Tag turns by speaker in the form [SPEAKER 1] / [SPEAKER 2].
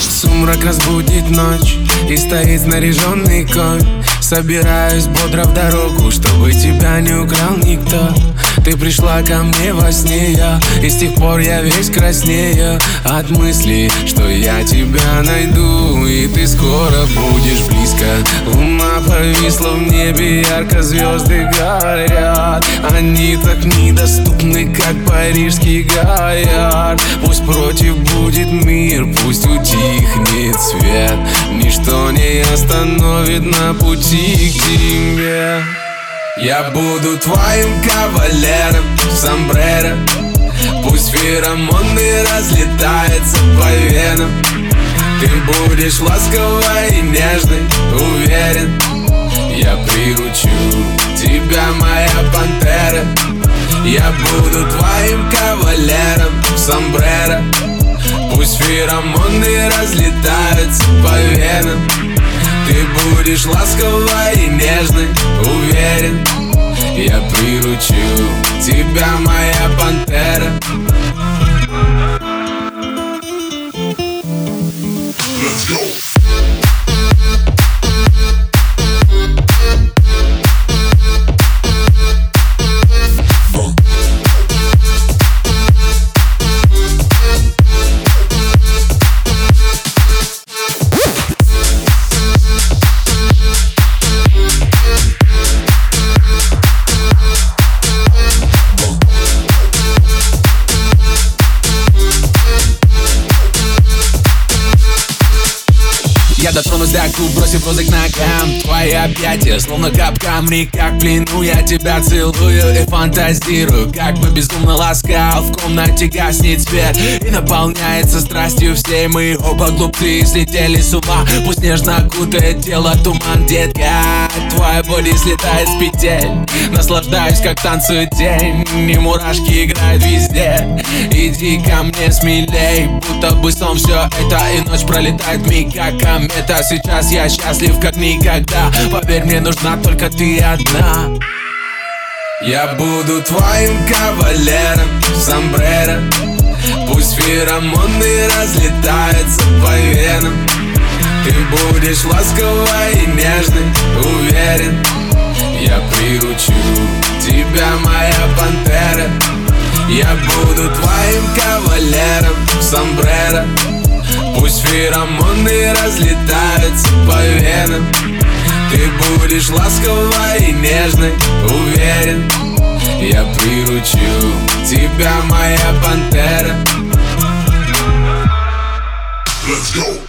[SPEAKER 1] Сумрак разбудит ночь И стоит снаряженный конь. Собираюсь бодро в дорогу Чтобы тебя не украл никто Ты пришла ко мне во сне я И с тех пор я весь краснею От мысли, что я тебя найду И ты скоро будешь близко. Луна повисла в небе Ярко звезды горят. Они так недоступны, как парижский Гаяр Пусть против будет мир Пусть утихнет свет. Ничто не остановит на пути к тебе Я буду твоим кавалером Сомбреро. Пусть феромоны разлетаются по венам. Ты будешь ласковой и нежной, уверен. Я приручу тебя, моя пантера. Я буду твоим кавалером Сомбреро. Пусть феромоны разлетаются по венам Ты будешь ласковой и нежной, уверен. Я приручу тебя, моя пантера дотронусь до губ, бросив розы к ногам Твои объятия, словно капкамри Как в плену я тебя целую и фантазирую. Как бы безумно ласкал, в комнате гаснет свет. И наполняется страстью всей. Мы оба глупцы Слетели с ума, пусть нежно окутает тело туман, детка. Твоя боль слетает с петель. Наслаждаюсь, как танцует день И мурашки играют везде. Иди ко мне смелей Будто бы сон. Все это И ночь пролетает миг, как комета Сейчас я счастлив, как никогда. Поверь, мне нужна только ты одна. Я буду твоим кавалером Сомбреро. Пусть феромоны разлетаются по венам. Ты будешь ласковой и нежной, уверен. Я приручу тебя, моя пантера. Я буду твоим кавалером Сомбреро Пусть феромоны разлетаются по венам. Ты будешь ласковой и нежной, уверен. Я приручу тебя, моя пантера.
[SPEAKER 2] Let's go!